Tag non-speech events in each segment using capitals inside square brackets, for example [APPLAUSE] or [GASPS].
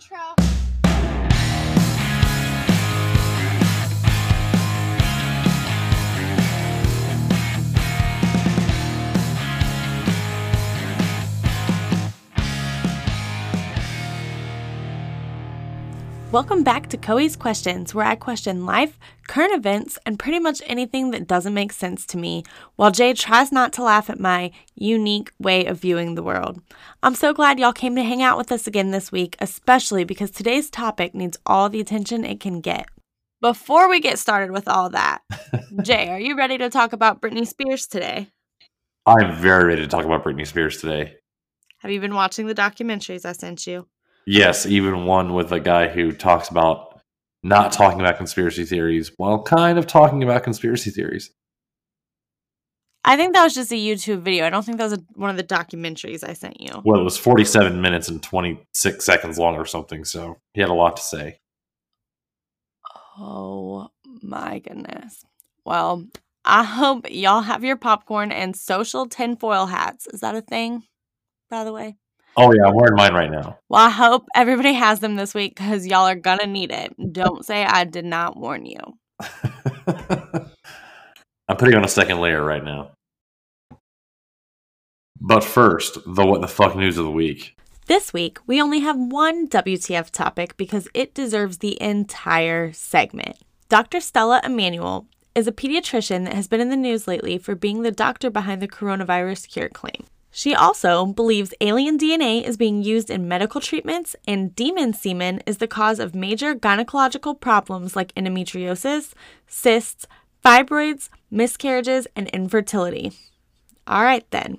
intro. Welcome back to Coey's Questions, where I question life, current events, and pretty much anything that doesn't make sense to me, while Jay tries not to laugh at my unique way of viewing the world. I'm so glad y'all came to hang out with us again this week, especially because today's topic needs all the attention it can get. Before we get started with all that, [LAUGHS] Jay, are you ready to talk about Britney Spears today? I'm very ready to talk about Britney Spears today. Have you been watching the documentaries I sent you? Yes, even one with a guy who talks about not talking about conspiracy theories while kind of talking about conspiracy theories. I think that was just a YouTube video. I don't think that was a, one of the documentaries I sent you. Well, it was 47 minutes and 26 seconds long or something, so he had a lot to say. Oh my goodness. Well, I hope y'all have your popcorn and social tinfoil hats. Is that a thing, by the way? Oh, yeah, I'm wearing mine right now. Well, I hope everybody has them this week because y'all are to need it. Don't say I did not warn you. [LAUGHS] I'm putting on a second layer right now. But first, the what the fuck news of the week. This week, we only have one WTF topic because it deserves the entire segment. Dr. Stella Immanuel is a pediatrician that has been in the news lately for being the doctor behind the coronavirus cure claim. She also believes alien DNA is being used in medical treatments and demon semen is the cause of major gynecological problems like endometriosis, cysts, fibroids, miscarriages, and infertility. All right, then.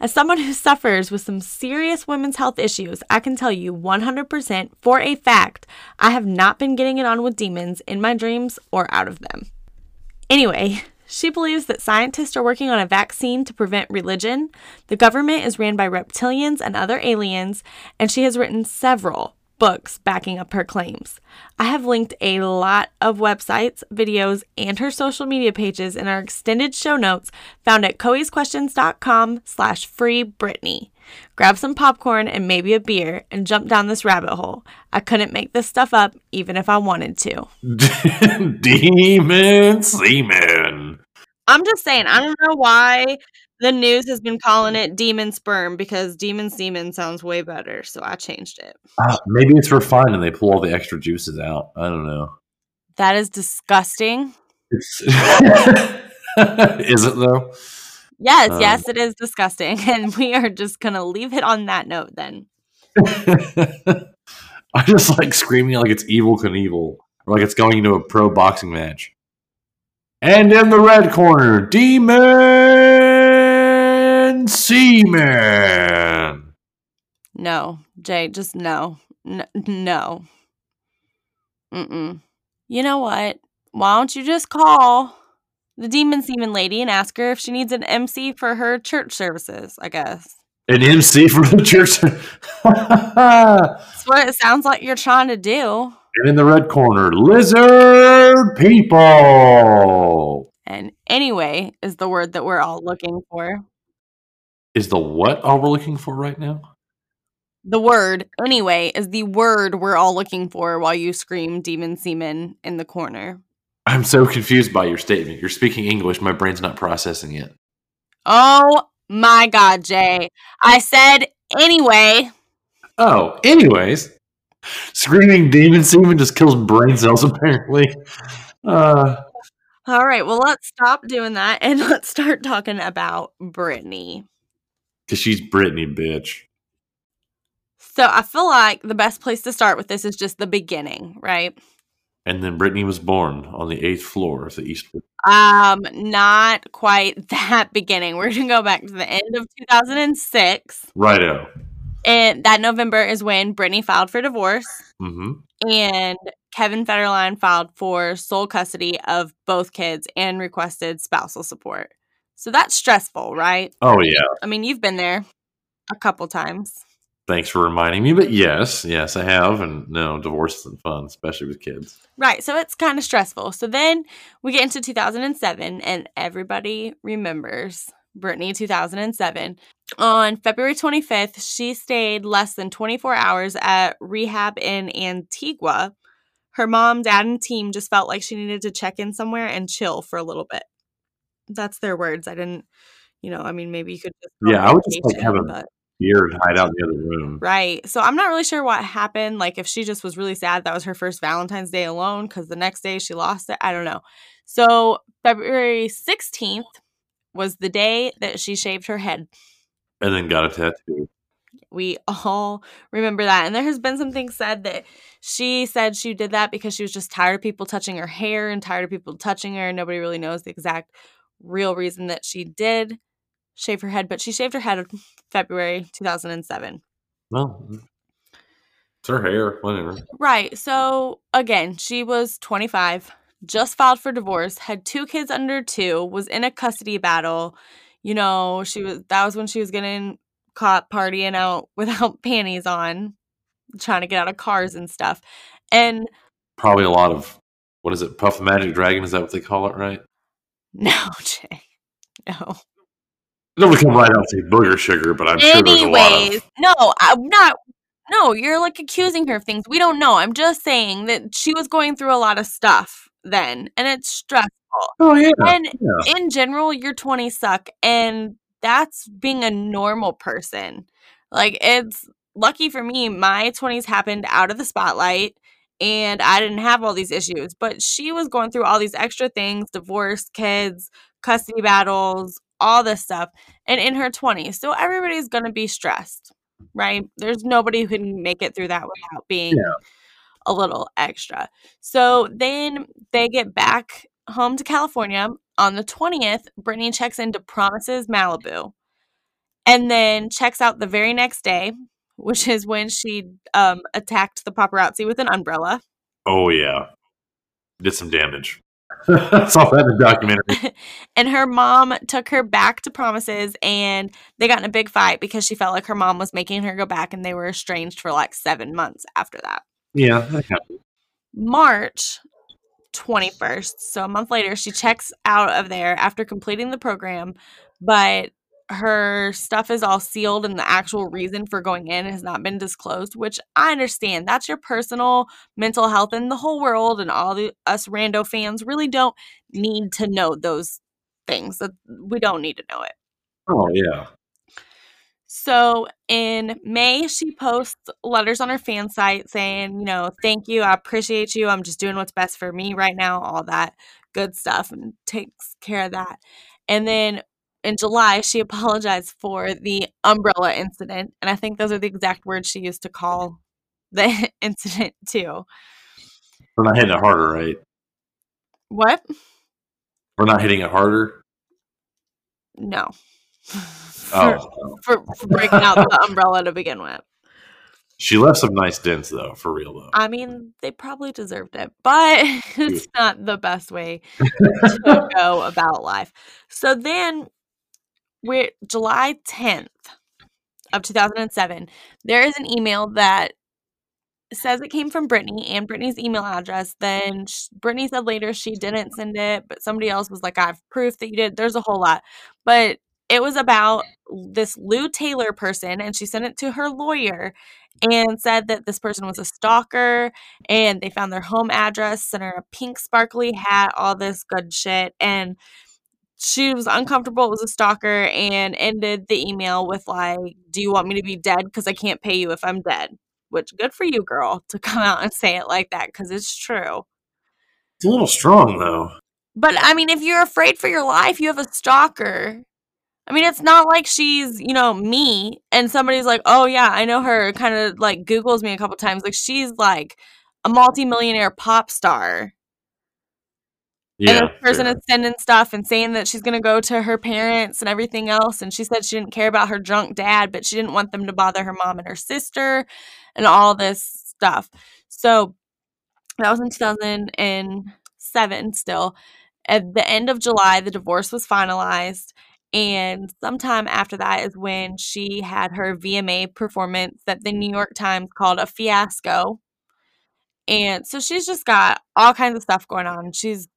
As someone who suffers with some serious women's health issues, I can tell you 100% for a fact I have not been getting it on with demons in my dreams or out of them. Anyway, she believes that scientists are working on a vaccine to prevent religion. The government is ran by reptilians and other aliens, and she has written several books backing up her claims. I have linked a lot of websites, videos, and her social media pages in our extended show notes found at coesquestions.com slash free. Grab some popcorn and maybe a beer and jump down this rabbit hole. I couldn't make this stuff up even if I wanted to. [LAUGHS] Demon semen. I'm just saying, I don't know why the news has been calling it demon sperm because demon semen sounds way better. So I changed it. Uh, maybe it's refined and they pull all the extra juices out. I don't know. That is disgusting. [LAUGHS] Is it though? Yes, Um, yes, it is disgusting. [LAUGHS] And we are just going to leave it on that note then. [LAUGHS] I just like screaming like it's Evel Knievel, or like it's going into a pro boxing match. And in the red corner, Demon Seaman. No, Jay, just no. N- no. Mm-mm. You know what? Why don't you just call the demon semen lady and ask her if she needs an MC for her church services, I guess. An MC for the church. That's what it sounds like you're trying to do. And in the red corner, Lizard People. And anyway is the word that we're all looking for. Is the what all we're looking for right now? The word, anyway, is the word we're all looking for while you scream demon semen in the corner. I'm so confused by your statement. You're speaking English. My brain's not processing it. Oh my God, Jay. I said anyway. Oh, anyways, screaming demon semen just kills brain cells. [LAUGHS] Apparently, uh, All right, well, let's stop doing that and [LAUGHS] let's start talking about Britney. because she's Britney, bitch. So I feel like the best place to start with this is just the beginning, right? And then Britney was born on the eighth floor of the East. Um, not quite [LAUGHS] that beginning. We're gonna go back to the end of 2006. Righto. And that November is when Britney filed for divorce Mm-hmm. and Kevin Federline filed for sole custody of both kids and requested spousal support. So that's stressful, right? Oh yeah. I mean, you've been there a couple times. Thanks for reminding me. But yes, yes, I have. And no, divorce isn't fun, especially with kids. Right. So it's kind of stressful. So then we get into 2007 and everybody remembers Britney 2007. On February 25th, she stayed less than 24 hours at rehab in Antigua. Her mom, dad, and team just felt like she needed to check in somewhere and chill for a little bit. That's their words. I didn't, you know, I mean, maybe you could just. Yeah, I would just like have a but... beer and hide out in the other room. Right. So I'm not really sure what happened. Like if she just was really sad that was her first Valentine's Day alone because the next day she lost it. I don't know. So February 16th was the day that she shaved her head. And then got a tattoo. We all remember that. And there has been some things said that she said she did that because she was just tired of people touching her hair and tired of people touching her. Nobody really knows the exact real reason that she did shave her head, but she shaved her head in February 2007. Well, it's her hair, whatever. Right. So again, she was 25, just filed for divorce, had two kids under two, was in a custody battle. You know, she was that was when she was getting caught partying out [LAUGHS] without panties on, trying to get out of cars and stuff. And probably a lot of what is it, Puff Magic Dragon? Is that what they call it, right? [LAUGHS] No, Jay. No. Nobody come right out say booger sugar, but I'm Anyways, sure there's a lot of. No, I'm not. No, you're like accusing her of things. We don't know. I'm just saying that she was going through a lot of stuff then, and it's stressful. Oh yeah. And yeah. in general, your 20s suck, and that's being a normal person. Like it's lucky for me, my 20s happened out of the spotlight and I didn't have all these issues, but she was going through all these extra things, divorce, kids, custody battles, all this stuff, and in her 20s. So everybody's going to be stressed, right? There's nobody who can make it through that without being Yeah. a little extra. So then they get back home to California. On the 20th, Britney checks into Promises Malibu and then checks out the very next day, which is when she um, attacked the paparazzi with an umbrella. Oh yeah. Did some damage. I saw that in the documentary. [LAUGHS] and her mom took her back to Promises and they got in a big fight because she felt like her mom was making her go back and they were estranged for like seven months after that. Yeah, that. March 21st, so a month later, she checks out of there after completing the program, but her stuff is all sealed and the actual reason for going in has not been disclosed, which I understand. That's your personal mental health and the whole world and all the us rando fans really don't need to know those things. That we don't need to know it. Oh yeah. So in May, she posts letters on her fan site saying, you know, thank you, I appreciate you. I'm just doing what's best for me right now, all that good stuff, and takes care of that. And then in July, she apologized for the umbrella incident. And I think those are the exact words she used to call the [LAUGHS] incident too. We're not hitting it harder, right? What? We're not hitting it harder. No. [LAUGHS] Oh, oh. for, for breaking out the umbrella to begin with. She left some nice dents though, for real though. I mean, they probably deserved it, but [LAUGHS] it's not the best way to go about life. So then we're July 10th of 2007. There is an email that says it came from Britney and Britney's email address. Then sh- Britney said later she didn't send it, but somebody else was like, I have proof that you did. There's a whole lot. But it was about this Lou Taylor person, and she sent it to her lawyer and said that this person was a stalker and they found their home address, sent her a pink sparkly hat, all this good shit. And she was uncomfortable. It was a stalker and ended the email with, like, Do you want me to be dead? Because I can't pay you if I'm dead. Which, good for you, girl, to come out and say it like that because it's true. It's a little strong though. But I mean, if you're afraid for your life, you have a stalker. I mean, it's not like she's, you know, me and somebody's like, oh, yeah, I know her, kind of like Googles me a couple times. Like, she's like a multimillionaire pop star. Yeah. and this person is sending stuff and saying that she's going to go to her parents and everything else. And she said she didn't care about her drunk dad, but she didn't want them to bother her mom and her sister and all this stuff. So that was in 2007 still. At the end of July, the divorce was finalized. And sometime after that is when she had her VMA performance that the New York Times called a fiasco. And so she's just got all kinds of stuff going on. She's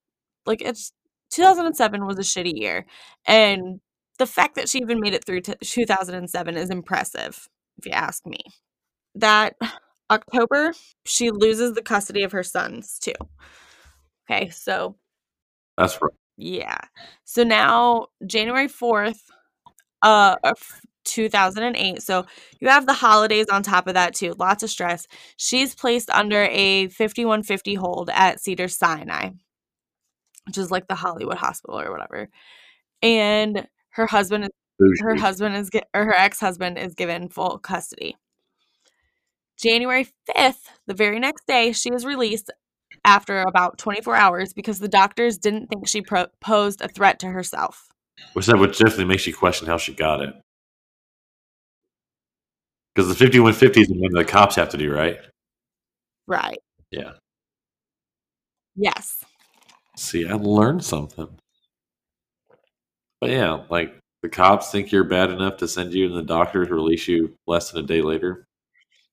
like, it's 2007 was a shitty year. And the fact that she even made it through to 2007 is impressive, if you ask me. That October, she loses the custody of her sons too. Okay, so That's right. yeah. So now January 4th, uh, of 2008. So you have the holidays on top of that too. Lots of stress. She's placed under a 5150 hold at Cedar Sinai, which is like the Hollywood hospital or whatever. And her husband is her husband is or her ex-husband is given full custody. January 5th, the very next day, she is released after about 24 hours because the doctors didn't think she pro- posed a threat to herself. Which that which definitely makes you question how she got it. Because the fifty one fifty is the one the cops have to do, right? Right. Yeah. Yes. See, I learned something. But yeah, like the cops think you're bad enough to send you and the doctor to release you less than a day later.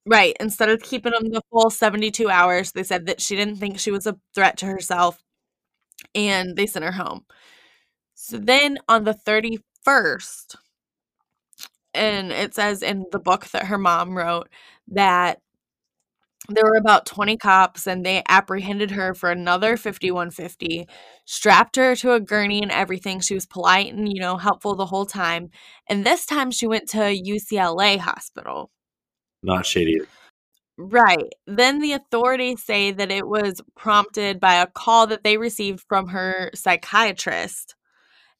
Right. Instead of keeping them the full 72 hours, they said that she didn't think she was a threat to herself and they sent her home. So then on the 31st, and it says in the book that her mom wrote that there were about 20 cops and they apprehended her for another 5150 strapped her to a gurney and everything she was polite and you know helpful the whole time and this time she went to ucla hospital Not shady. Right. Then the authorities say that it was prompted by a call that they received from her psychiatrist.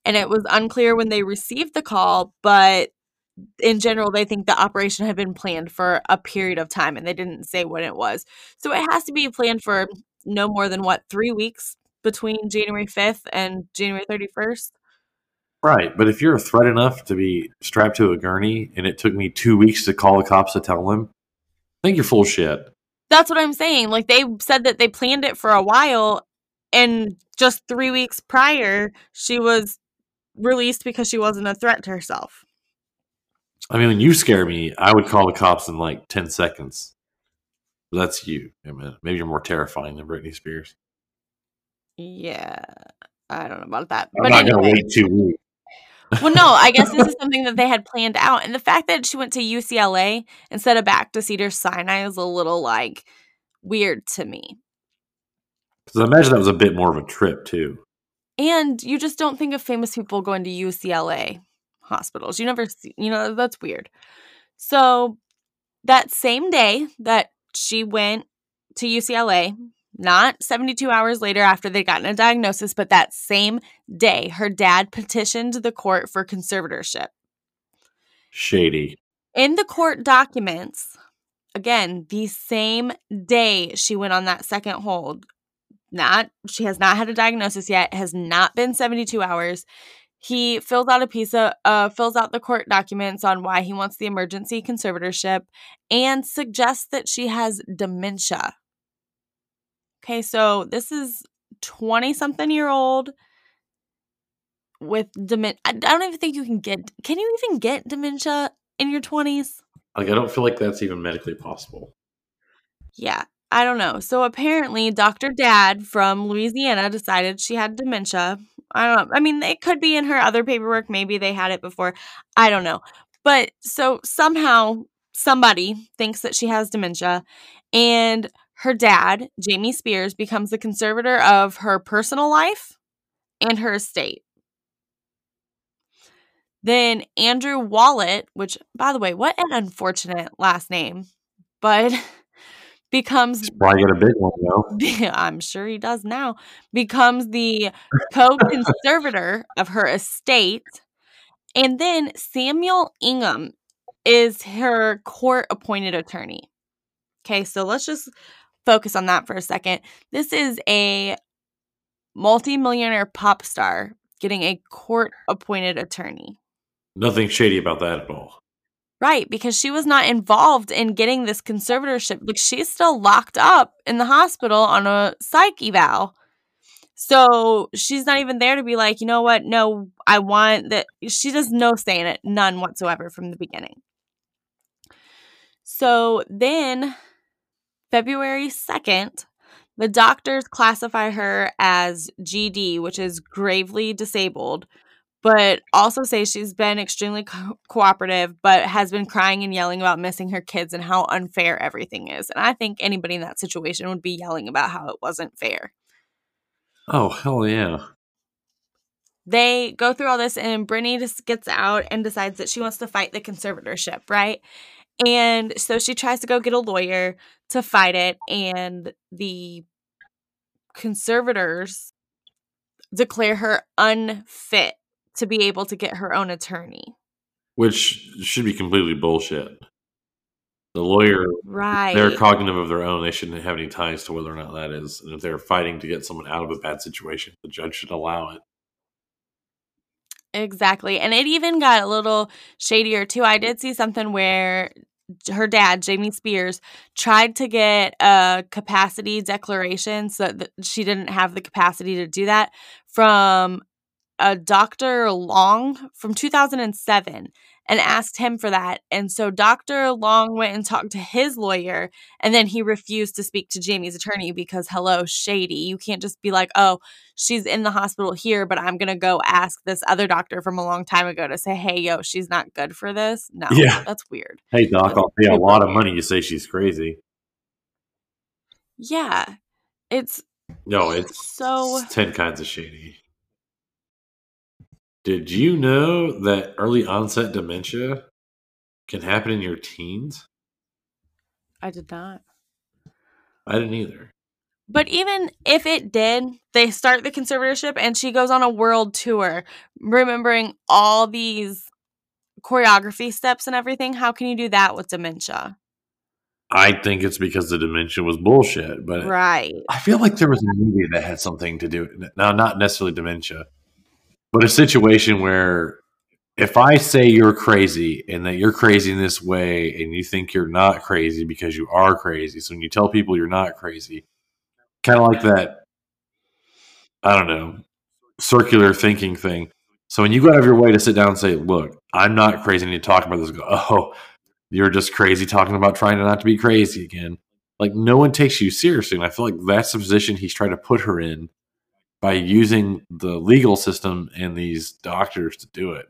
And it was unclear when they received the call, but in general, they think the operation had been planned for a period of time and they didn't say when it was. So it has to be planned for no more than what, three weeks between January 5th and January 31st? Right. But if you're a threat enough to be strapped to a gurney and it took me two weeks to call the cops to tell them, I think you're full shit. That's what I'm saying. Like they said that they planned it for a while and just 3 weeks prior she was released because she wasn't a threat to herself. I mean, when you scare me, I would call the cops in like 10 seconds. But that's you. I mean, maybe you're more terrifying than Britney Spears. Yeah. I don't know about that. I'm But not going to wait two weeks. [LAUGHS] well, no, I guess this is something that they had planned out. And the fact that she went to UCLA instead of back to Cedar Sinai is a little like weird to me. Because I imagine that was a bit more of a trip, too. And you just don't think of famous people going to UCLA hospitals. You never see, you know, that's weird. So that same day that she went to UCLA, not 72 hours later after they'd gotten a diagnosis, but that same day, her dad petitioned the court for conservatorship. Shady. In the court documents, again, the same day she went on that second hold, not she has not had a diagnosis yet, has not been 72 hours. He fills out a piece of uh fills out the court documents on why he wants the emergency conservatorship and suggests that she has dementia. Okay, so this is 20 something year old with dementia. I don't even think you can get can you even get dementia in your 20s? Like, I don't feel like that's even medically possible. Yeah, I don't know. So apparently, Dr. Dad from Louisiana decided she had dementia. I don't know. I mean, it could be in her other paperwork. Maybe they had it before. I don't know. But so somehow somebody thinks that she has dementia, and her dad, Jamie Spears, becomes the conservator of her personal life and her estate. Then Andrew Wallet, which, by the way, what an unfortunate last name, but [LAUGHS] becomes He's probably got a big one, though. [LAUGHS] I'm sure he does now, becomes the co conservator of her estate. And then Samuel Ingham is her court appointed attorney. Okay, so let's just focus on that for a second. This is a multimillionaire pop star getting a court appointed attorney. Nothing shady about that at all. Right, because she was not involved in getting this conservatorship. Like she's still locked up in the hospital on a psych eval. So she's not even there to be like, you know what? No, I want that. She does no say in it, none whatsoever from the beginning. So then, February 2nd, the doctors classify her as GD, which is gravely disabled, but also say she's been extremely co- cooperative, but has been crying and yelling about missing her kids and how unfair everything is. And I think anybody in that situation would be yelling about how it wasn't fair. Oh, hell yeah. They go through all this, and Britney just gets out and decides that she wants to fight the conservatorship, right? And so she tries to go get a lawyer to fight it, and the conservators declare her unfit to be able to get her own attorney. Which should be completely bullshit. The lawyer, right? They're cognitive of their own. They shouldn't have any ties to whether or not that is. And if they're fighting to get someone out of a bad situation, the judge should allow it. Exactly. And it even got a little shadier too. I did see something where her dad, Jamie Spears, tried to get a capacity declaration so that she didn't have the capacity to do that from a Dr. Long from 2007 and asked him for that. And so Dr. Long went and talked to his lawyer, and then he refused to speak to Jamie's attorney because, hello, shady. You can't just be like, oh, she's in the hospital here, but I'm going to go ask this other doctor from a long time ago to say, hey, yo, she's not good for this. No, yeah. that's weird. Hey, doc, I'll pay a lot of money. You say she's crazy. Yeah. It's. No, it's so it's 10 kinds of shady. Did you know that early onset dementia can happen in your teens? I did not. I didn't either. But even if it did, they start the conservatorship and she goes on a world tour, remembering all these choreography steps and everything. How can you do that with dementia? I think it's because the dementia was bullshit, but right. I feel like there was a movie that had something to do. Now, not necessarily dementia, but a situation where if I say you're crazy and that you're crazy in this way and you think you're not crazy because you are crazy, so when you tell people you're not crazy, kind of like that, I don't know, circular thinking thing. So when you go out of your way to sit down and say, "Look, I'm not crazy," and you talk about this, go, "Oh, you're just crazy talking about trying not to be crazy again." Like no one takes you seriously, and I feel like that's the position he's trying to put her in by using the legal system and these doctors to do it.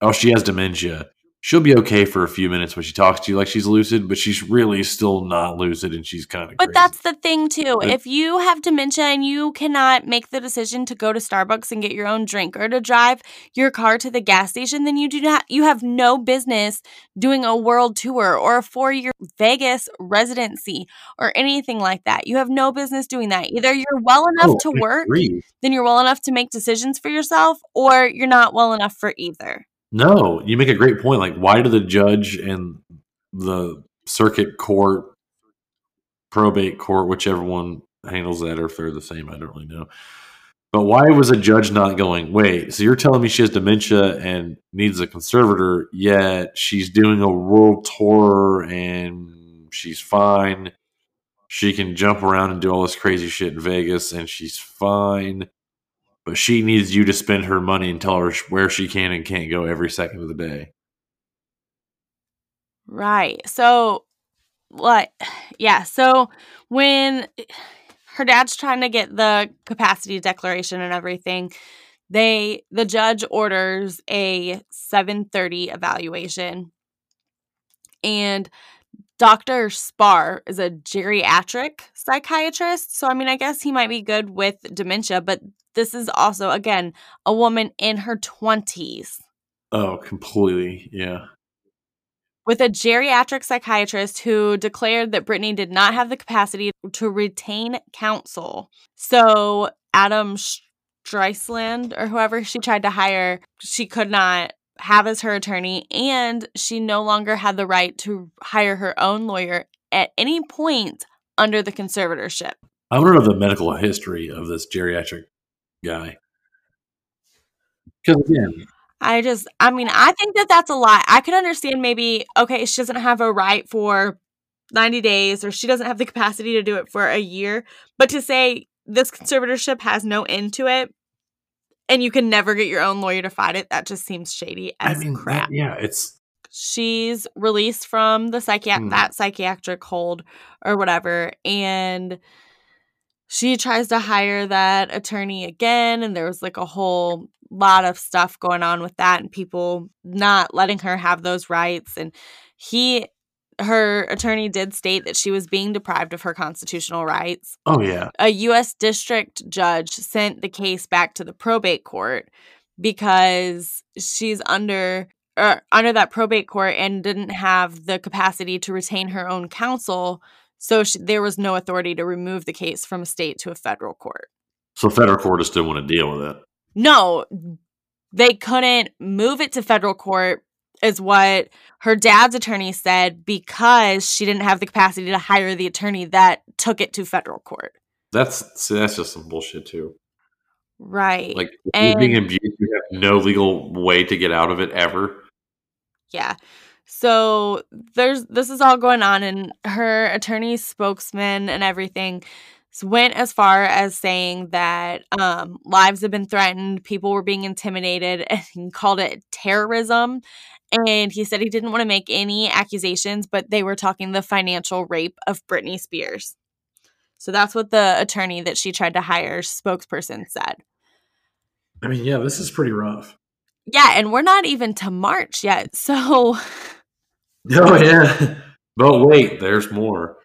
Oh, she has dementia she'll be okay for a few minutes when she talks to you like she's lucid, but she's really still not lucid and she's kind of. But crazy. that's the thing too. But, if you have dementia and you cannot make the decision to go to Starbucks and get your own drink or to drive your car to the gas station, then you do not. You have no business doing a world tour or a four-year Vegas residency or anything like that. You have no business doing that. Either you're well oh, enough oh, to work, then you're well enough to make decisions for yourself, or you're not well enough for either. No, you make a great point. Like, why do the judge and the circuit court, probate court, whichever one handles that, or if they're the same, I don't really know. But why was a judge not going, wait, so you're telling me she has dementia and needs a conservator, yet she's doing a world tour and she's fine. She can jump around and do all this crazy shit in Vegas and she's fine but she needs you to spend her money and tell her where she can and can't go every second of the day. Right. So, what? [SIGHS] Yeah. So, when [SIGHS] her dad's trying to get the capacity declaration and everything, they the judge orders a 730 evaluation and Dr. Spar is a geriatric psychiatrist. So, I mean, I guess he might be good with dementia, but this is also, again, a woman in her 20s. Oh, completely. Yeah. With a geriatric psychiatrist who declared that Britney did not have the capacity to retain counsel. So Adam Streisand, or whoever she tried to hire, she could not have as her attorney, and she no longer had the right to hire her own lawyer at any point under the conservatorship. I want to know the medical history of this geriatric guy. Because again, I just, I mean, I think that that's a lot. I could understand maybe, okay, she doesn't have a right for 90 days or she doesn't have the capacity to do it for a year. But to say this conservatorship has no end to it and you can never get your own lawyer to fight it, that just seems shady as I mean, crap. That, yeah, it's. She's released from the psychiat- hmm. that psychiatric hold or whatever. And she tries to hire that attorney again, and there was like a whole lot of stuff going on with that, and people not letting her have those rights. And he, her attorney did state that she was being deprived of her constitutional rights. Oh, yeah. A U.S. district judge sent the case back to the probate court because she's under uh, under that probate court and didn't have the capacity to retain her own counsel so she, there was no authority to remove the case from a state to a federal court. So federal court just didn't want to deal with it. No, they couldn't move it to federal court is what her dad's attorney said because she didn't have the capacity to hire the attorney that took it to federal court. That's see, that's just some bullshit too. Right. Like and, being abused, you have no legal way to get out of it ever. Yeah. So there's this is all going on, and her attorney spokesman and everything went as far as saying that um, lives have been threatened, people were being intimidated, [LAUGHS] and he called it terrorism. And he said he didn't want to make any accusations, but they were talking the financial rape of Britney Spears. So that's what the attorney that she tried to hire spokesperson said. I mean, yeah, this is pretty rough. Yeah, and we're not even to March yet. [LAUGHS] So [LAUGHS] Oh yeah. But wait, there's more.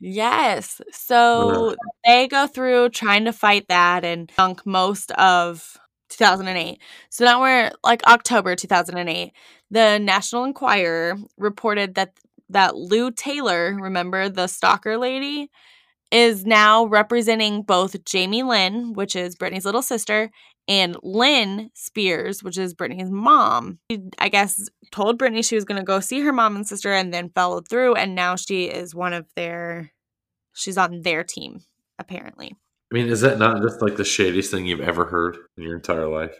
Yes. So they go through trying to fight that and dunk most of 2008. So now we're like October 2008. The National Enquirer reported that that Lou Taylor, remember the stalker lady, is now representing both Jamie Lynn, which is Britney's little sister, and Lynn Spears, which is Britney's mom, I guess told Britney she was going to go see her mom and sister and then followed through. And now she is one of their, she's on their team, apparently. I mean, is that not just like the shadiest thing you've ever heard in your entire life?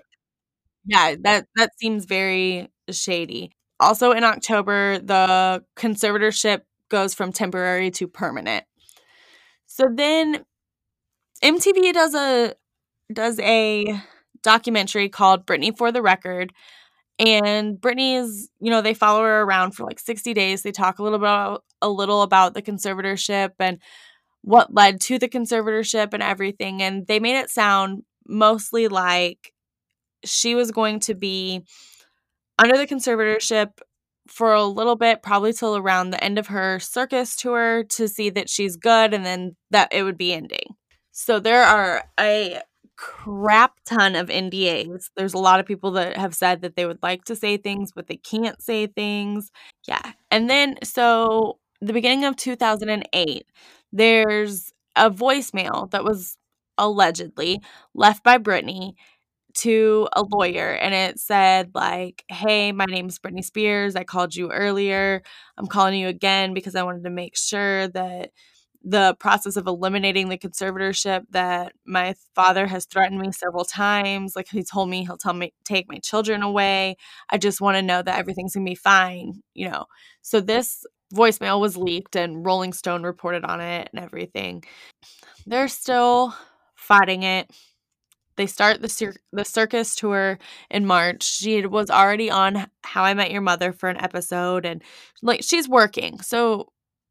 Yeah, that, that seems very shady. Also in October, the conservatorship goes from temporary to permanent. So then MTV does a does a documentary called Britney for the Record. And Britney is, you know, they follow her around for like 60 days. They talk a little about a little about the conservatorship and what led to the conservatorship and everything. And they made it sound mostly like she was going to be under the conservatorship for a little bit, probably till around the end of her circus tour to see that she's good and then that it would be ending. So there are a crap ton of NDAs. There's a lot of people that have said that they would like to say things, but they can't say things. Yeah. And then, so the beginning of 2008, there's a voicemail that was allegedly left by Britney to a lawyer and it said like hey my name's britney spears i called you earlier i'm calling you again because i wanted to make sure that the process of eliminating the conservatorship that my father has threatened me several times. Like he told me he'll tell me take my children away. I just want to know that everything's gonna be fine, you know. So this voicemail was leaked and Rolling Stone reported on it and everything. They're still fighting it. They start the cir- the circus tour in March. She was already on How I Met Your Mother for an episode and like she's working. So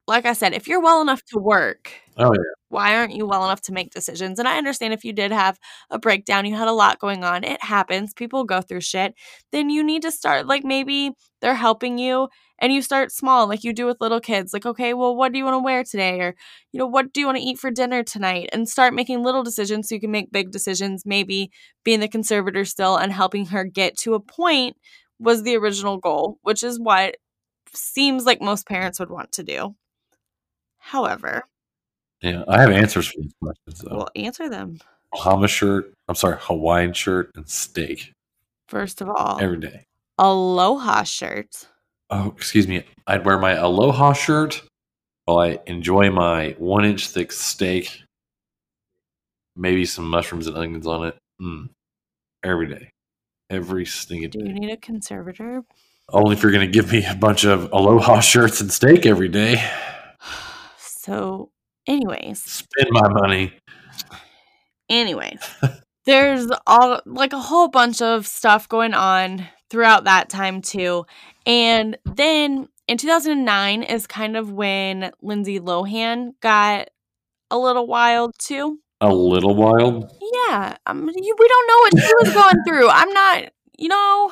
like I said, if you're well enough to work, oh yeah, why aren't you well enough to make decisions? And I understand if you did have a breakdown, you had a lot going on. It happens. People go through shit. Then you need to start like maybe they're helping you and you start small like you do with little kids. Like, okay, well, what do you want to wear today or you know, what do you want to eat for dinner tonight? And start making little decisions so you can make big decisions. Maybe being the conservator still and helping her get to a point was the original goal, which is what seems like most parents would want to do. However, yeah, I have answers for these questions though. Well, answer them. Bahama shirt. I'm sorry, Hawaiian shirt and steak. First of all, every day. Aloha shirt. Oh, excuse me. I'd wear my Aloha shirt while I enjoy my one inch thick steak. Maybe some mushrooms and onions on it. Mm. Every day. Every stinking day. Do you need a conservator? Only if you're going to give me a bunch of Aloha shirts and steak every day. [SIGHS] So, anyways, spend my money. Anyways, [LAUGHS] there's all like a whole bunch of stuff going on throughout that time too. And then in 2009 is kind of when Lindsay Lohan got a little wild too. A little wild. Yeah, um, you, we don't know what she was going through. I'm not, you know.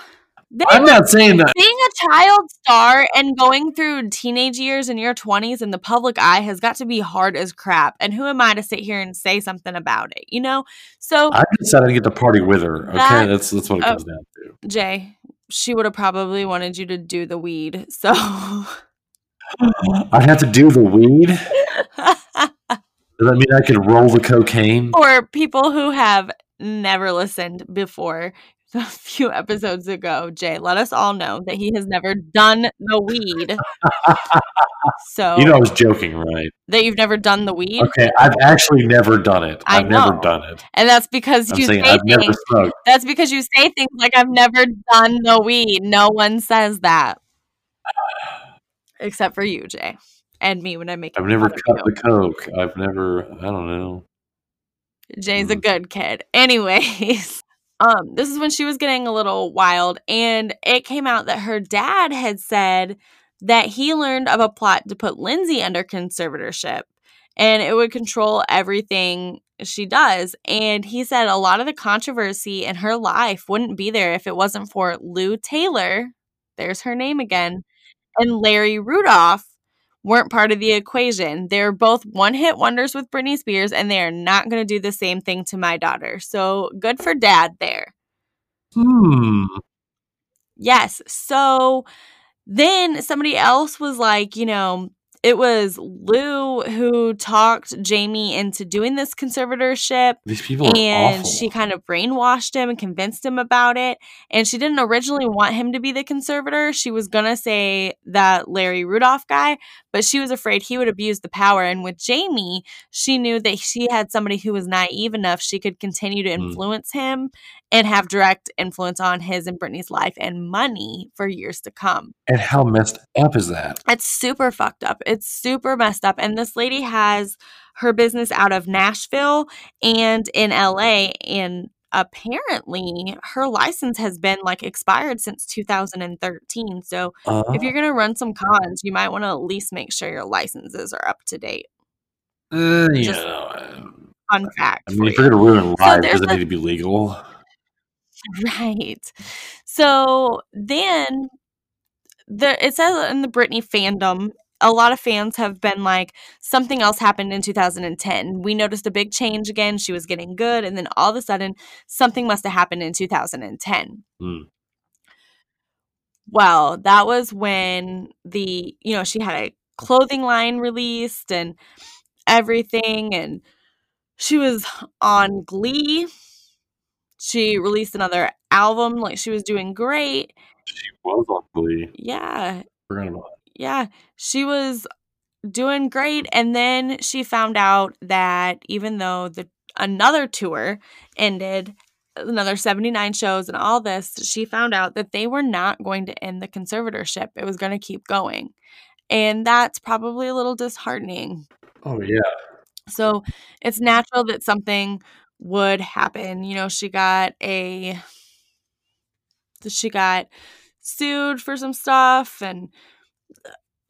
They I'm not saying that. being a child star and going through teenage years in your 20s in the public eye has got to be hard as crap. And who am I to sit here and say something about it? You know? So, I decided to get to party with her. Okay, That- that's that's what it oh. comes down to. Jay, she would have probably wanted you to do the weed. So, I have to do the weed. [LAUGHS] Does that mean I could roll the cocaine? Or people who have never listened before, [LAUGHS] a few episodes ago, Jay let us all know that he has never done the weed. So, You know, I was joking, right? that you've never done the weed. Okay, I've actually never done it. I I've never done it. And that's because I'm you say things. That's because you say things like I've never done the weed. No one says that. Except for you, Jay. And me when I make I've never cut the coke. I've never. I don't know. Jay's a Mm. good kid. Anyways, um, this is when she was getting a little wild, and it came out that her dad had said that he learned of a plot to put Lindsay under conservatorship and it would control everything she does. And he said a lot of the controversy in her life wouldn't be there if it wasn't for Lou Taylor. There's her name again. And Larry Rudolph weren't part of the equation. They're both one hit wonders with Britney Spears, and they are not going to do the same thing to my daughter. So good for dad there. Hmm. Yes. So then somebody else was like, you know, it was Lou who talked Jamie into doing this conservatorship. These people are And awful. she kind of brainwashed him and convinced him about it. And she didn't originally want him to be the conservator. She was going to say that Larry Rudolph guy, but she was afraid he would abuse the power. And with Jamie, she knew that she had somebody who was naive enough she could continue to Hmm. influence him and have direct influence on his and Britney's life and money for years to come. and how messed up is that? It's super fucked up. It's super messed up. And this lady has her business out of Nashville and in LA. And apparently her license has been like expired since 2013. So Uh, if you're going to run some cons, you might want to at least make sure your licenses are up to date. uh, just- know, uh, Fun fact. I mean, if you. you're gonna ruin lives, there's does it need to be legal? [LAUGHS] Right. So then there it says in the Britney fandom, a lot of fans have been like, something else happened in 2010. We noticed a big change again. She was getting good, and then all of a sudden, something must have happened in 2010. Hmm. Well, that was when the, you know, she had a clothing line released and everything, and she was on Glee. She released another album, like she was doing great. She was on Glee. Yeah, Forgot about yeah, she was doing great. And then she found out that even though the another tour ended, another 79 shows and all this, she found out that they were not going to end the conservatorship. It was going to keep going. And that's probably a little disheartening. Oh yeah. So it's natural that something would happen. You know, she got a she got sued for some stuff and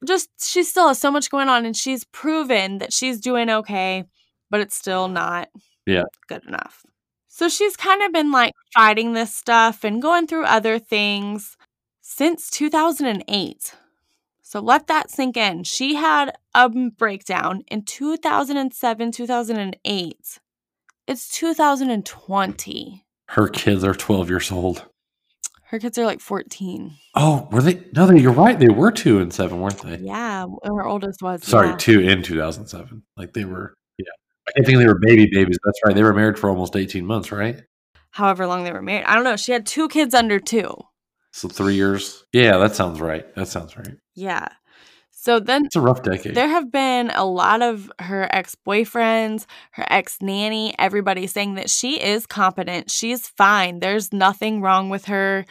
just she still has so much going on and she's proven that she's doing okay, but it's still not Yeah. good enough. So she's kind of been like fighting this stuff and going through other things since 2008. So let that sink in. She had a breakdown in 2007, 2008. It's 2020. Her kids are 12 years old. Her kids are like 14. Oh, were they? No, they, you're right. They were two and seven, weren't they? Yeah, her oldest was. Sorry, yeah. two in 2007. Like they were. Yeah. I can't think they were baby babies. That's right. They were married for almost 18 months, right? However long they were married. I don't know. She had two kids under two. So three years. Yeah, that sounds right. That sounds right. Yeah. So then It's a rough decade. There have been a lot of her ex boyfriends, her ex nanny, everybody saying that she is competent. She's fine. There's nothing wrong with her.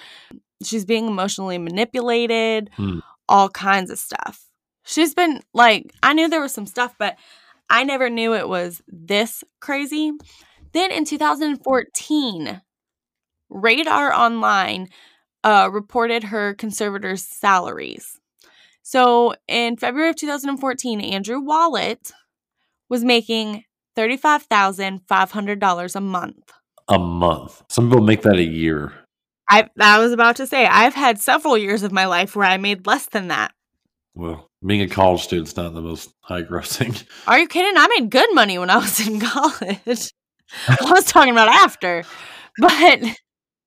She's being emotionally manipulated, Hmm. all kinds of stuff. She's been like, I knew there was some stuff, but I never knew it was this crazy. Then in 2014, Radar Online uh, reported her conservators' salaries. So in February of 2014, Andrew Wallet was making $35,500 a month. A month. Some people make that a year. I I was about to say I've had several years of my life where I made less than that. Well, being a college student's not the most high grossing. Are you kidding? I made good money when I was in [LAUGHS] college. I was talking about after, but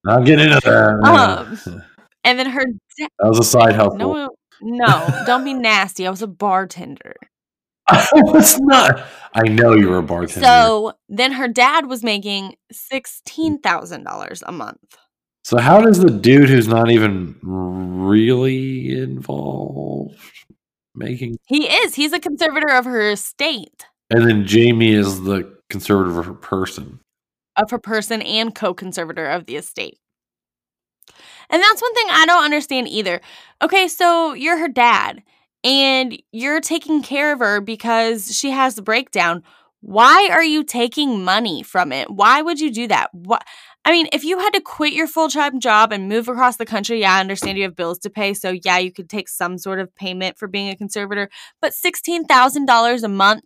I'll get into that. Um, and then her da- that was a side hustle. no no don't be nasty. I was a bartender. [LAUGHS] it's not. I know you were a bartender. So then her dad was making mm. sixteen thousand dollars a month. So how does the dude who's not even really involved making He is. He's a conservator of her estate, and then Jamie is the conservator of her person. of her person, and co-conservator of the estate. And that's one thing I don't understand either. Okay, so you're her dad, and you're taking care of her because she has the breakdown. Why are you taking money from it? Why would you do that? What? I mean, if you had to quit your full time job and move across the country, yeah, I understand you have bills to pay. So, yeah, you could take some sort of payment for being a conservator. But $16,000 a month?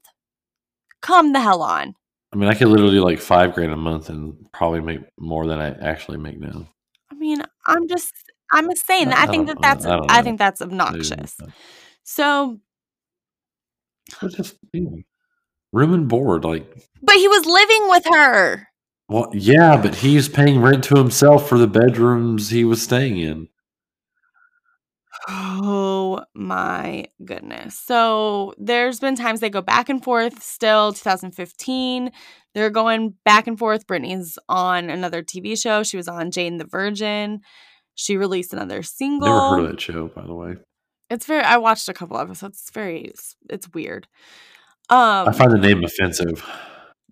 Come the hell on. I mean, I could literally do like five grand a month and probably make more than I actually make now. I mean, I'm just, I'm just saying that. I, I think that uh, that's, I I think that's obnoxious. So, just you know, room and board, like but he was living with her. well, yeah, but he's paying rent to himself for the bedrooms he was staying in. Oh my goodness. So there's been times they go back and forth still. 2015, they're going back and forth. Britney's on another TV show. She was on Jane the Virgin. She released another single. Never heard of that show, by the way. It's very I watched a couple episodes. It's very it's, it's weird. Um I find the name offensive.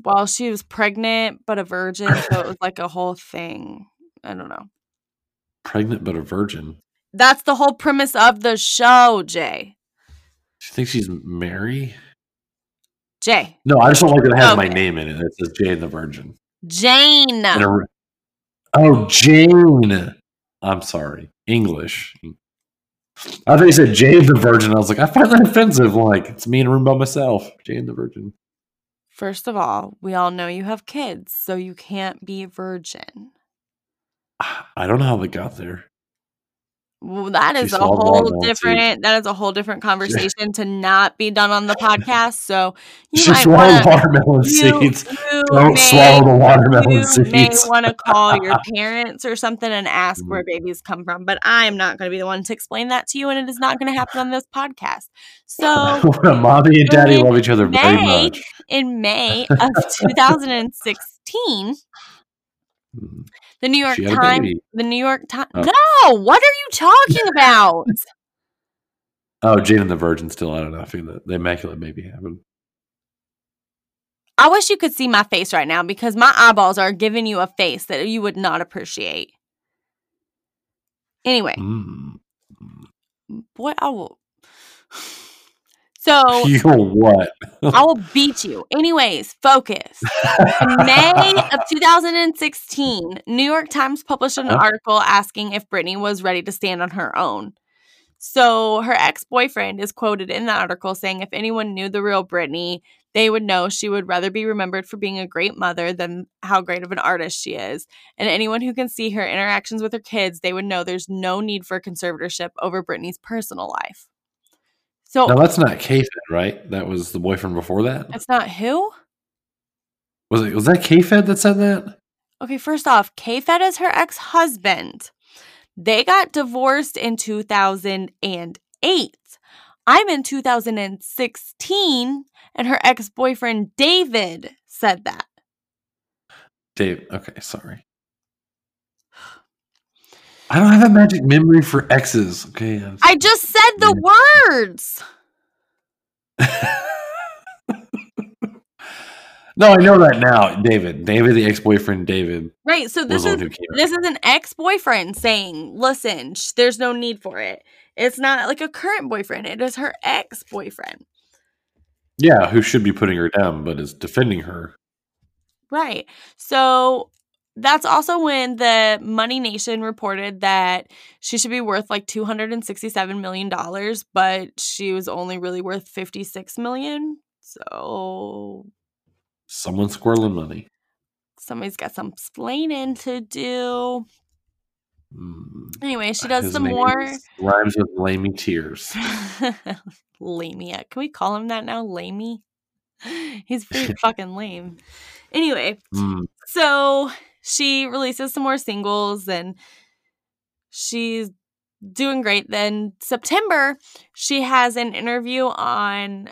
well, she was pregnant but a virgin, so it was like a whole thing. I don't know. Pregnant but a virgin. That's the whole premise of the show, Jay. Do you think she's Mary? Jay. No, I just don't like that it has my name in it. It says Jane the Virgin. Jane. A- oh, Jane. I'm sorry. English. I thought you said Jane the Virgin. I was like, I find that offensive. Like, it's me in a room by myself. Jane the Virgin. First of all, we all know you have kids, so you can't be a virgin. I don't know how they got there. Well, that She a whole seeds. different. That is a whole different [LAUGHS] conversation to not be done on the podcast. So you she might want watermelon you, seeds. you Don't may, swallow the watermelon you may want to call your [LAUGHS] parents or something and ask Mm. where babies come from. But I am not going to be the one to explain that to you, and it is not going to happen on this podcast. So [LAUGHS] Mommy and daddy love each other very May, much. in May of 2016, Mm. The New York She had a Times, the New York Times. Oh. No, what are you talking about? Oh, Jane and the Virgin still. I don't know. I feel that the Immaculate Baby happened. I wish you could see my face right now because my eyeballs are giving you a face that you would not appreciate. Anyway, Mm. boy, I will. So [LAUGHS] You what? I will beat you. Anyways, focus. In May of [LAUGHS] 2016, New York Times published an Uh-huh. article asking if Britney was ready to stand on her own. So her ex boyfriend is quoted in the article saying if anyone knew the real Britney, they would know she would rather be remembered for being a great mother than how great of an artist she is. And anyone who can see her interactions with her kids, they would know there's no need for conservatorship over Britney's personal life. So No, that's not K-Fed, right? That was the boyfriend before that. it's not who? Was it? Was that K-Fed that said that? Okay, first off, K-Fed is her ex-husband. They got divorced in 2008. I'm in 2016, and her ex-boyfriend David said that. Dave. Okay, sorry. I don't have a magic memory for exes. Okay. I just said the words. [LAUGHS] no, I know that now. David. David, the ex-boyfriend. David Right, so this is one who came. out. this is an ex-boyfriend saying, "Listen, sh- there's no need for it. It's not like a current boyfriend. It is her ex-boyfriend." Yeah, who should be putting her down, but is defending her. Right. So that's also when the Money Nation reported that she should be worth like $267 million, but she was only really worth 56 million. So Someone's squirreling money. Somebody's got some explaining to do. Mm, Anyway, she does his some more. rhymes with lamey tears. [LAUGHS] Lamey. Can we call him that now? Lamey? [GASPS] He's pretty [LAUGHS] fucking lame. Anyway, Mm, so she releases some more singles and she's doing great. Then September, she has an interview on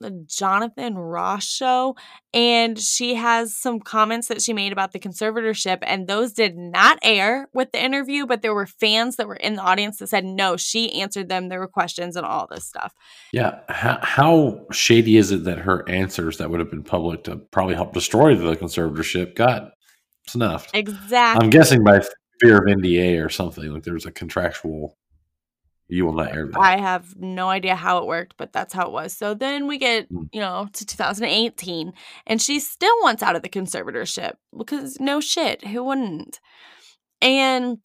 the Jonathan Ross show, and she has some comments that she made about the conservatorship, and those did not air with the interview, but there were fans that were in the audience that said no, she answered them. There were questions and all this stuff. yeah. How, how shady is it that her answers that would have been public to probably help destroy the conservatorship got snuffed? Exactly. I'm guessing by fear of NDA or something. Like there's a contractual. You will not air that. I have no idea how it worked, but that's how it was. So then we get, Mm. you know, to 2018, and she still wants out of the conservatorship because no shit, who wouldn't? And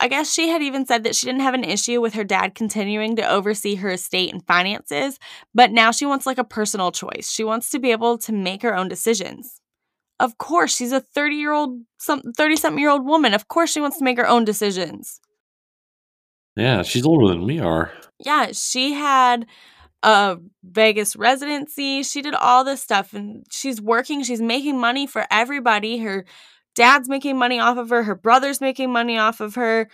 I guess she had even said that she didn't have an issue with her dad continuing to oversee her estate and finances, but now she wants like a personal choice. She wants to be able to make her own decisions. Of course, she's a 30 year old, some 30 something year old woman. Of course, she wants to make her own decisions. yeah, she's older than we are. yeah, she had a Vegas residency. She did all this stuff and she's working, she's making money for everybody. Her dad's making money off of her, her brother's making money off of her.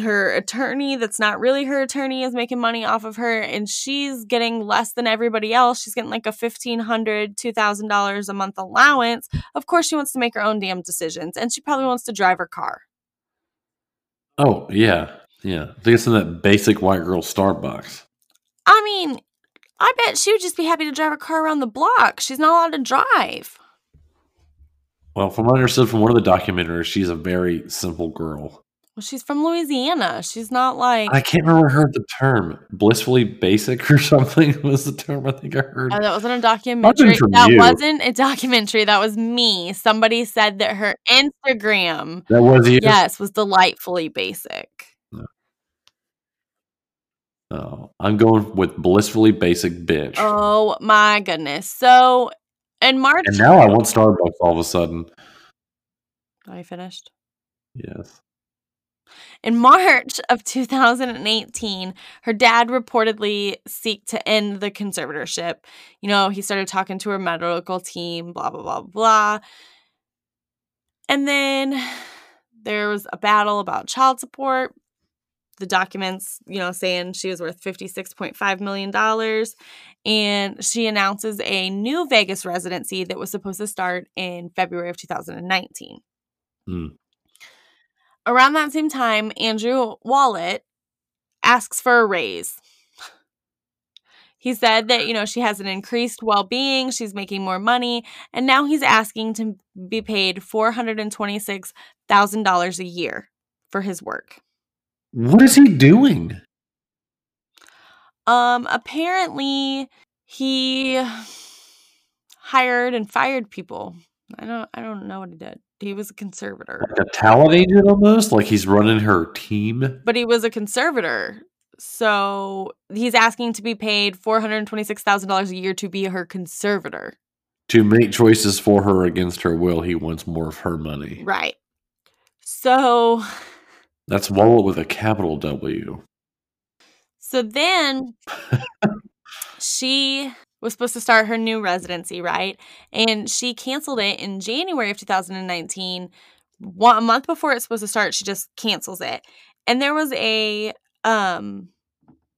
Her attorney, that's not really her attorney, is making money off of her, and she's getting less than everybody else. She's getting like a $1,500, $2,000 a month allowance. Of course, she wants to make her own damn decisions, and she probably wants to drive her car. Oh yeah, yeah. I think it's in that basic white girl Starbucks. I mean, I bet she would just be happy to drive her car around the block. She's not allowed to drive. Well, from what I understood from one of the documentaries, she's a very simple girl. Well, she's from Louisiana. She's not like. I can't remember I heard the term blissfully basic or [LAUGHS] something was the term I think I heard. Oh, that wasn't a documentary. That you. wasn't a documentary. That was me. Somebody said that her Instagram, That was you. yes, was delightfully basic. Oh, I'm going with blissfully basic bitch. Oh my goodness. So in March. and now I want Starbucks all of a sudden. Are you finished? Yes. In March of 2018, her dad reportedly seeked to end the conservatorship. You know, he started talking to her medical team, blah, blah, blah, blah. And then there was a battle about child support. The documents, you know, saying she was worth $56.5 million. And she announces a new Vegas residency that was supposed to start in February of 2019 Hmm. Around that same time, Andrew Wallet asks for a raise. He said that, you know, she has an increased well being, she's making more money, and now he's asking to be paid $426,000 a year for his work. What is he doing? Um, apparently he hired and fired people. I don't I don't know what he did. He was a conservator. Like a talent agent almost? Like he's running her team? but he was a conservator. So he's asking to be paid $426,000 a year to be her conservator. To make choices for her against her will, he wants more of her money. Right. So That's Wallet with a capital W. so then [LAUGHS] she was supposed to start her new residency, right? And she canceled it in January of 2019. One, a month before it's supposed to start, she just cancels it. And there was a um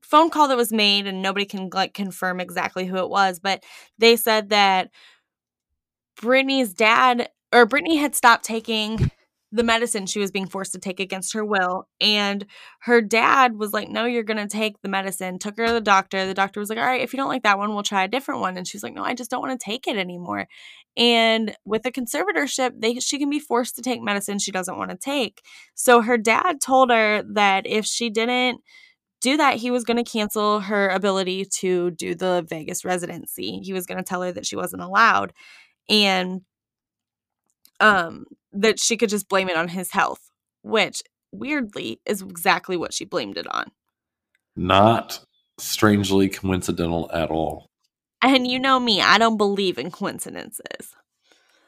phone call that was made and nobody can like confirm exactly who it was, but they said that Britney's dad or Britney had stopped taking the medicine she was being forced to take against her will. And her dad was like, No, you're going to take the medicine. Took her to the doctor. The doctor was like, All right, if you don't like that one, we'll try a different one. And she's like, No, I just don't want to take it anymore. And with a conservatorship, they she can be forced to take medicine she doesn't want to take. So her dad told her that if she didn't do that, he was going to cancel her ability to do the Vegas residency. He was going to tell her that she wasn't allowed. And um that she could just blame it on his health, which weirdly is exactly what she blamed it on. Not strangely coincidental at all. And you know me, I don't believe in coincidences.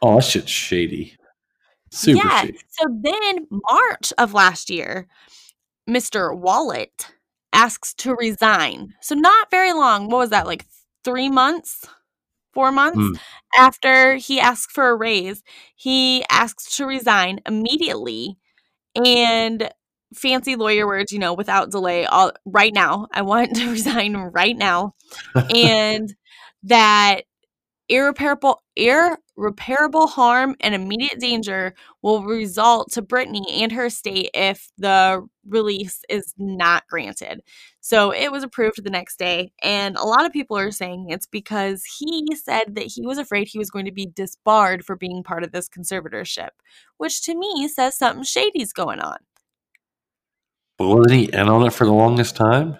Oh, that shit's shady. Super yeah. shady. So then, March of last year, Mr. Wallet asks to resign. So, not very long. What was that, like three months? Four months Mm. after he asked for a raise, he asks to resign immediately. And fancy lawyer words, you know, without delay, all right now. I want to [LAUGHS] resign right now. [LAUGHS] and that irreparable irreparable harm and immediate danger will result to Britney and her estate if the release is not granted. So it was approved the next day and a lot of people are saying it's because he said that he was afraid he was going to be disbarred for being part of this conservatorship, which to me says something shady's going on. But wasn't he in on it for the longest time?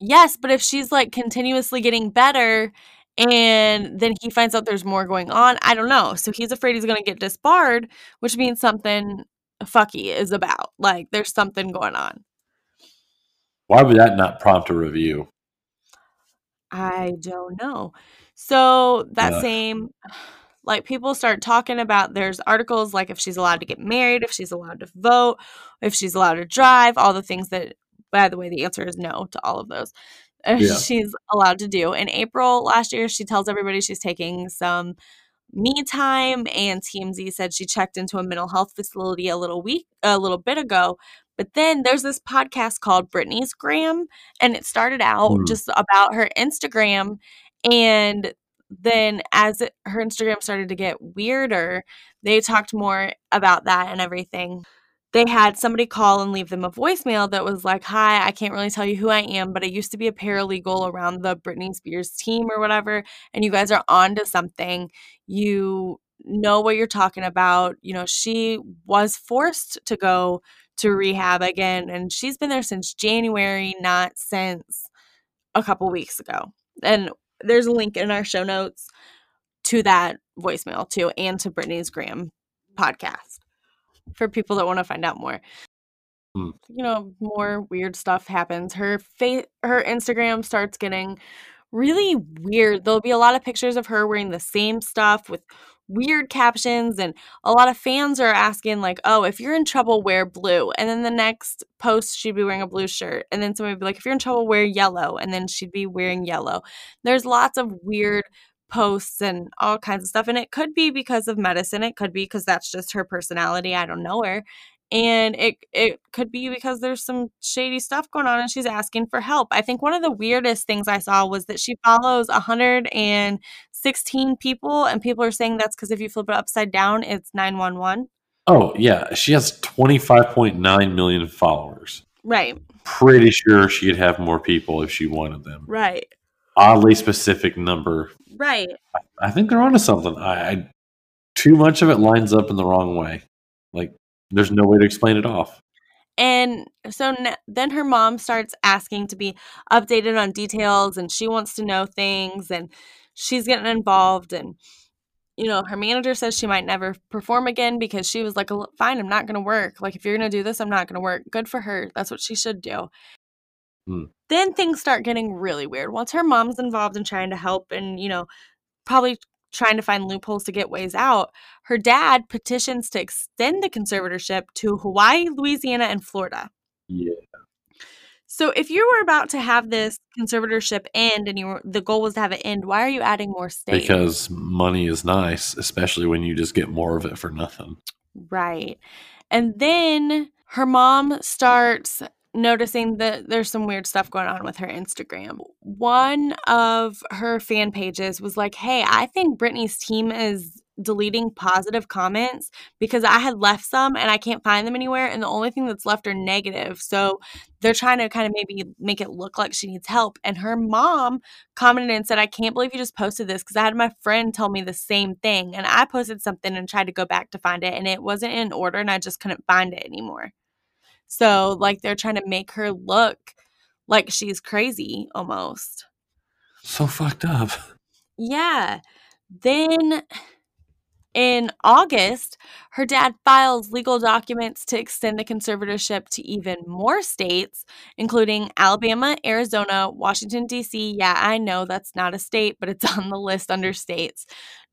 Yes, but if she's like continuously getting better and then he finds out there's more going on, I don't know. So he's afraid he's going to get disbarred, which means something fucky is about. Like there's something going on. Why would that not prompt a review? I don't know. So that same [SIGHS] like people start talking about there's articles like if she's allowed to get married, if she's allowed to vote, if she's allowed to drive, all the things that by the way the answer is no to all of those. [LAUGHS] Yeah. She's allowed to do. In April last year, she tells everybody she's taking some me time and TMZ said she checked into a mental health facility a little week a little bit ago. But then there's this podcast called Britney's Gram and it started out Hmm. just about her Instagram and then as it, her Instagram started to get weirder, they talked more about that and everything. They had somebody call and leave them a voicemail that was like, Hi, I can't really tell you who I am, but I used to be a paralegal around the Britney Spears team or whatever, and you guys are on to something. You know what you're talking about. You know, she was forced to go to rehab again, and she's been there since January, not since a couple weeks ago. And there's a link in our show notes to that voicemail too, and to Britney's Gram podcast for people that want to find out more. Hmm. You know, more weird stuff happens. Her face, her Instagram starts getting really weird. There'll be a lot of pictures of her wearing the same stuff with weird captions and a lot of fans are asking like oh if you're in trouble wear blue and then the next post she'd be wearing a blue shirt and then somebody would be like if you're in trouble wear yellow and then she'd be wearing yellow there's lots of weird posts and all kinds of stuff and it could be because of medicine it could be because that's just her personality i don't know her and it it could be because there's some shady stuff going on and she's asking for help. I think one of the weirdest things I saw was that she follows 116 people and people are saying that's cuz if you flip it upside down it's 911. Oh, yeah. She has 25.9 million followers. Right. Pretty sure she'd have more people if she wanted them. Right. Oddly specific number. Right. I think they're onto something. I, I too much of it lines up in the wrong way. Like there's no way to explain it off. And so n- then her mom starts asking to be updated on details and she wants to know things and she's getting involved and you know her manager says she might never perform again because she was like fine I'm not going to work like if you're going to do this I'm not going to work good for her that's what she should do Hmm. Then things start getting really weird once her mom's involved in trying to help and you know probably trying to find loopholes to get ways out her dad petitions to extend the conservatorship to Hawaii Louisiana and Florida Yeah. so if you were about to have this conservatorship end and you were the goal was to have it end, why are you adding more states? Because money is nice, especially when you just get more of it for nothing. right. And then her mom starts noticing that there's some weird stuff going on with her Instagram. One of her fan pages was like, "Hey, I think Britney's team is deleting positive comments because I had left some and I can't find them anywhere and the only thing that's left are negative." So they're trying to kind of maybe make it look like she needs help. And her mom commented and said, I can't believe you just posted this because I had my friend tell me the same thing. And I posted something and tried to go back to find it and it wasn't in order and I just couldn't find it anymore. So, like, they're trying to make her look like she's crazy almost. So fucked up. [LAUGHS] Yeah. Then In August, her dad files legal documents to extend the conservatorship to even more states, including Alabama, Arizona, Washington, D.C. Yeah, I know that's not a state, but it's [LAUGHS] on the list under states.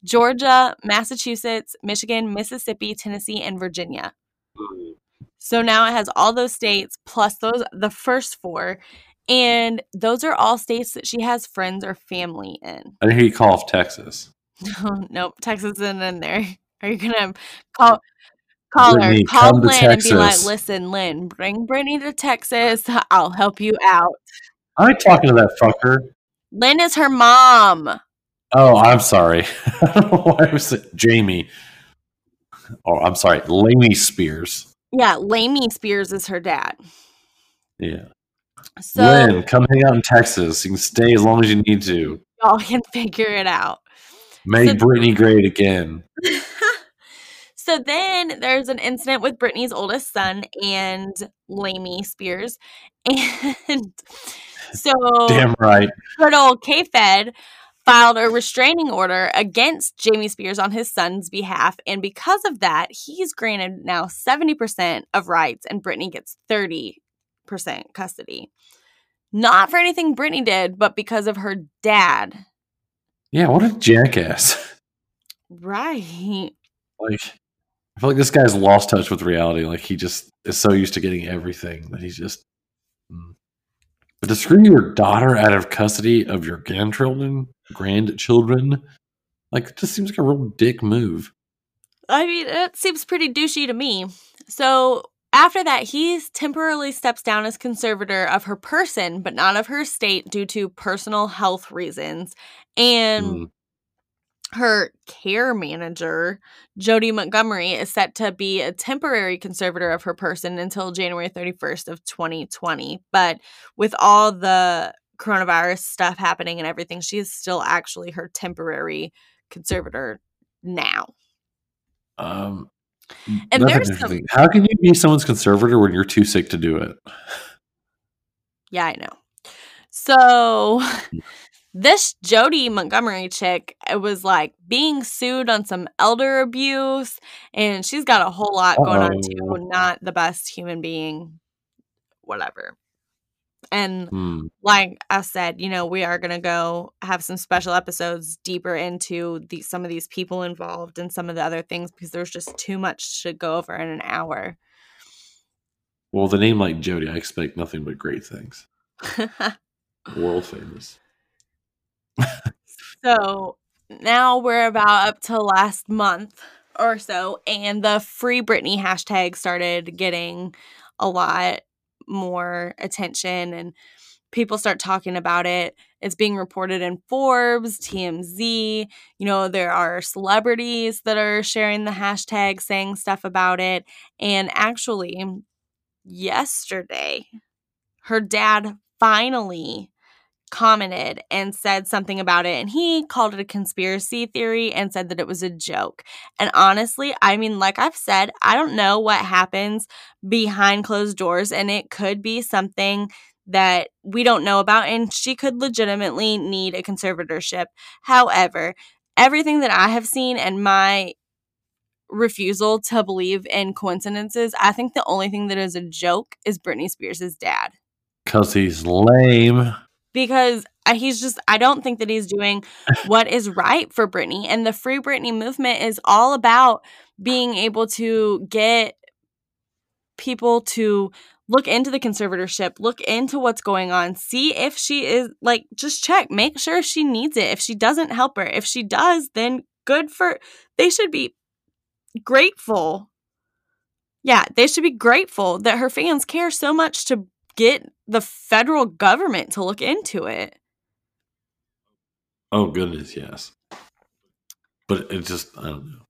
Georgia, Massachusetts, Michigan, Mississippi, Tennessee, and Virginia. Hmm. So now it has all those states plus those the first four. And those are all states that she has friends or family in. I think call called Texas. Oh, [LAUGHS] nope, Texas isn't in there. Are you gonna mm. call call Britney, her, call Lynn and be like, "Listen, Lynn, bring Britney to Texas. I'll help you out." I ain't talking to that fucker. Lynn is her mom. Oh, I'm sorry. [LAUGHS] I don't know why I was Jamie. Oh, I'm sorry, Lainey Spears. Yeah, Lamey Spears is her dad. Yeah. So Lynn, come hang out in Texas. You can stay as long as you need to. y'all can [LAUGHS] figure it out. Make So- Britney great again. [LAUGHS] so then there's an incident with Britney's oldest son and Lamey Spears. [LAUGHS] And so Damn right. good old K-Fed filed a restraining order against Jamie Spears on his son's behalf. And because of that, he's granted now 70% of rights and Britney gets 30% custody. Not for anything Britney did, but because of her dad. Yeah, what a jackass. Right. Like, I feel like this guy's lost touch with reality. Like, he just is so used to getting everything that he's just. Mm. But to screw your daughter out of custody of your grandchildren, grandchildren, like, it just seems like a real dick move. I mean, it seems pretty douchey to me. So after that, he temporarily steps down as conservator of her person, but not of her estate due to personal health reasons. And Mm. her care manager, Jodi Montgomery, is set to be a temporary conservator of her person until January 31st of 2020. But with all the coronavirus stuff happening and everything, she is still actually her temporary conservator now. Um, And there's interesting. How can you be someone's conservator when you're too sick to do it? Yeah, I know. So [LAUGHS] this Jodi Montgomery chick it was like being sued on some elder abuse, and she's got a whole lot going on Uh-oh. too. Not the best human being, whatever. And Hmm. like I said, you know, we are gonna go have some special episodes deeper into the some of these people involved and some of the other things because there's just too much to go over in an hour. Well, the name like Jodi, I expect nothing but great things. [LAUGHS] World famous. So now we're about up to last month or so, and the Free Britney hashtag started getting a lot more attention, and people start talking about it. It's being reported in Forbes, TMZ. You know, there are celebrities that are sharing the hashtag, saying stuff about it. And actually, yesterday, her dad finally commented and said something about it and he called it a conspiracy theory and said that it was a joke. And honestly, I mean like I've said, I don't know what happens behind closed doors and it could be something that we don't know about and she could legitimately need a conservatorship. However, everything that I have seen and my refusal to believe in coincidences, I think the only thing that is a joke is Britney Spears' dad Because he's lame. Because he's just I don't think that he's doing [LAUGHS] what is right for Britney and the free Britney movement is all about being able to get people to look into the conservatorship, look into what's going on, see if she is like just check, make sure she needs it. If she doesn't help her, if she does, then good for they should be grateful. Yeah, they should be grateful that her fans care so much to get the federal government to look into it. Oh goodness, yes. But it just I don't know.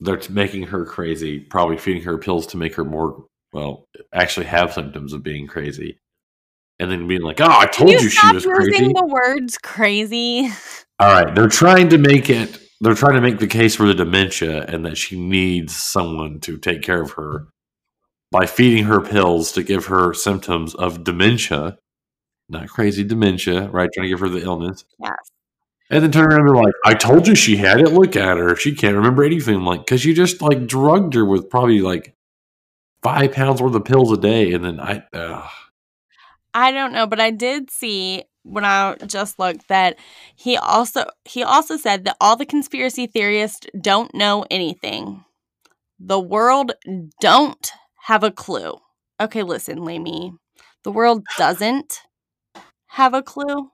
They're making her crazy, probably feeding her pills to make her more well, actually have symptoms of being crazy. And then being like, "Oh, I Can told you you she was using crazy." the words crazy? [LAUGHS] All right, they're trying to make it they're trying to make the case for the dementia and that she needs someone to take care of her by feeding her pills to give her symptoms of dementia, not crazy dementia, right? Trying to give her the illness. Yes. And then turn around and be like, I told you she had it. Look at her. She can't remember anything. I'm like, because you just like drugged her with probably like five pounds worth of pills a day. And then I, uh, I don't know, but I did see when I just looked that he also he also said that all the conspiracy theorists don't know anything. The world don't have a clue. Okay, listen, Lamey. The world doesn't have a clue.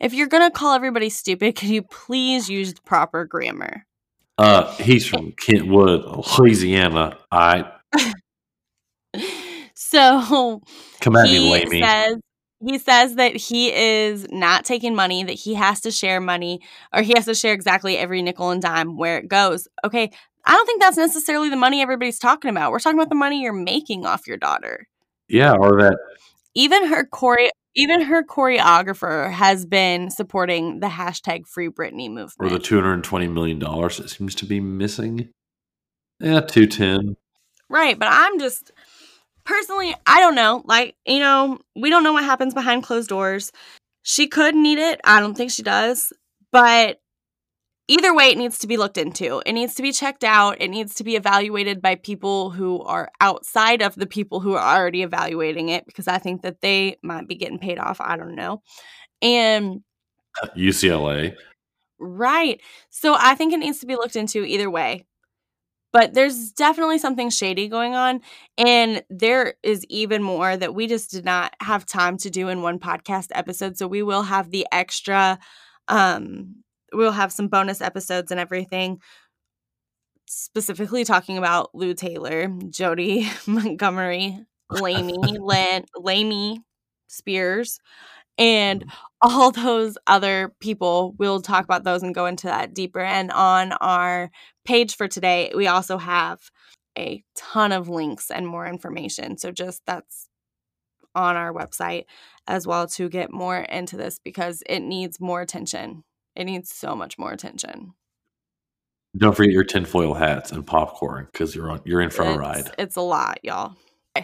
If you're gonna call everybody stupid, can you please use proper grammar? uh, he's from Kentwood, Louisiana. I [LAUGHS] So come at he me, Lamey. says he says that he is not taking money, that he has to share money, or he has to share exactly every nickel and dime where it goes. Okay, I don't think that's necessarily the money everybody's talking about. We're talking about the money you're making off your daughter. yeah, or that Even her chore- even her choreographer has been supporting the hashtag Free Britney movement. or the two hundred and twenty million dollars that seems to be missing. Yeah, two ten. Right, but I'm just personally, I don't know. Like, you know, we don't know what happens behind closed doors. She could need it. I don't think she does. But either way, it needs to be looked into. It needs to be checked out. It needs to be evaluated by people who are outside of the people who are already evaluating it because I think that they might be getting paid off. I don't know. And UCLA. Right. So I think it needs to be looked into either way. But there's definitely something shady going on. And there is even more that we just did not have time to do in one podcast episode. So we will have the extra, um, we'll have some bonus episodes and everything, specifically talking about Lou Taylor, Jodi [LAUGHS] Montgomery, Lamey, Len, Lamey Spears, and mm-hmm. all those other people. We'll talk about those and go into that deeper. And on our page for today, we also have a ton of links and more information. So just that's on our website as well to get more into this because it needs more attention. It needs so much more attention. Don't forget your tinfoil hats and popcorn because you're on you're in for a ride. It's a lot, y'all.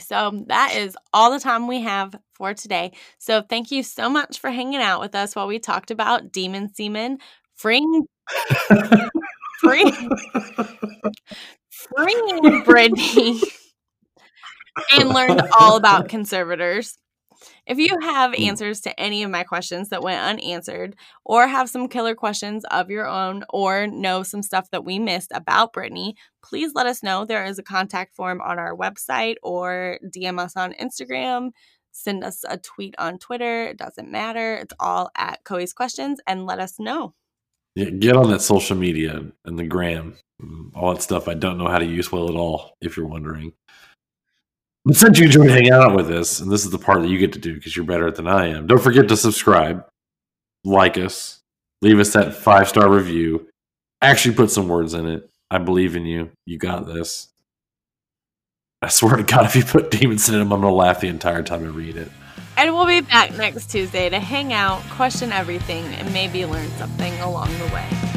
So that is all the time we have for today. So thank you so much for hanging out with us while we talked about demon semen, freeing, free, freeing Britney, [LAUGHS] and learned all about conservators. If you have answers to any of my questions that went unanswered, or have some killer questions of your own, or know some stuff that we missed about Britney, please let us know. There is a contact form on our website, or DM us on Instagram. Send us a tweet on Twitter. It doesn't matter. It's all at Coey's Questions, and let us know. Yeah, get on that social media and the gram, mm, all that stuff. I don't know how to use well at all. If you're wondering, but since you enjoyed hanging out with us, and this is the part that you get to do because you're better at than I am. Don't forget to subscribe, like us, leave us that five star review. Actually, put some words in it. I believe in you. You got this. I swear to God, [LAUGHS] if you put demons in it, I'm gonna laugh the entire time I read it. And we'll be back next Tuesday to hang out, question everything, and maybe learn something along the way.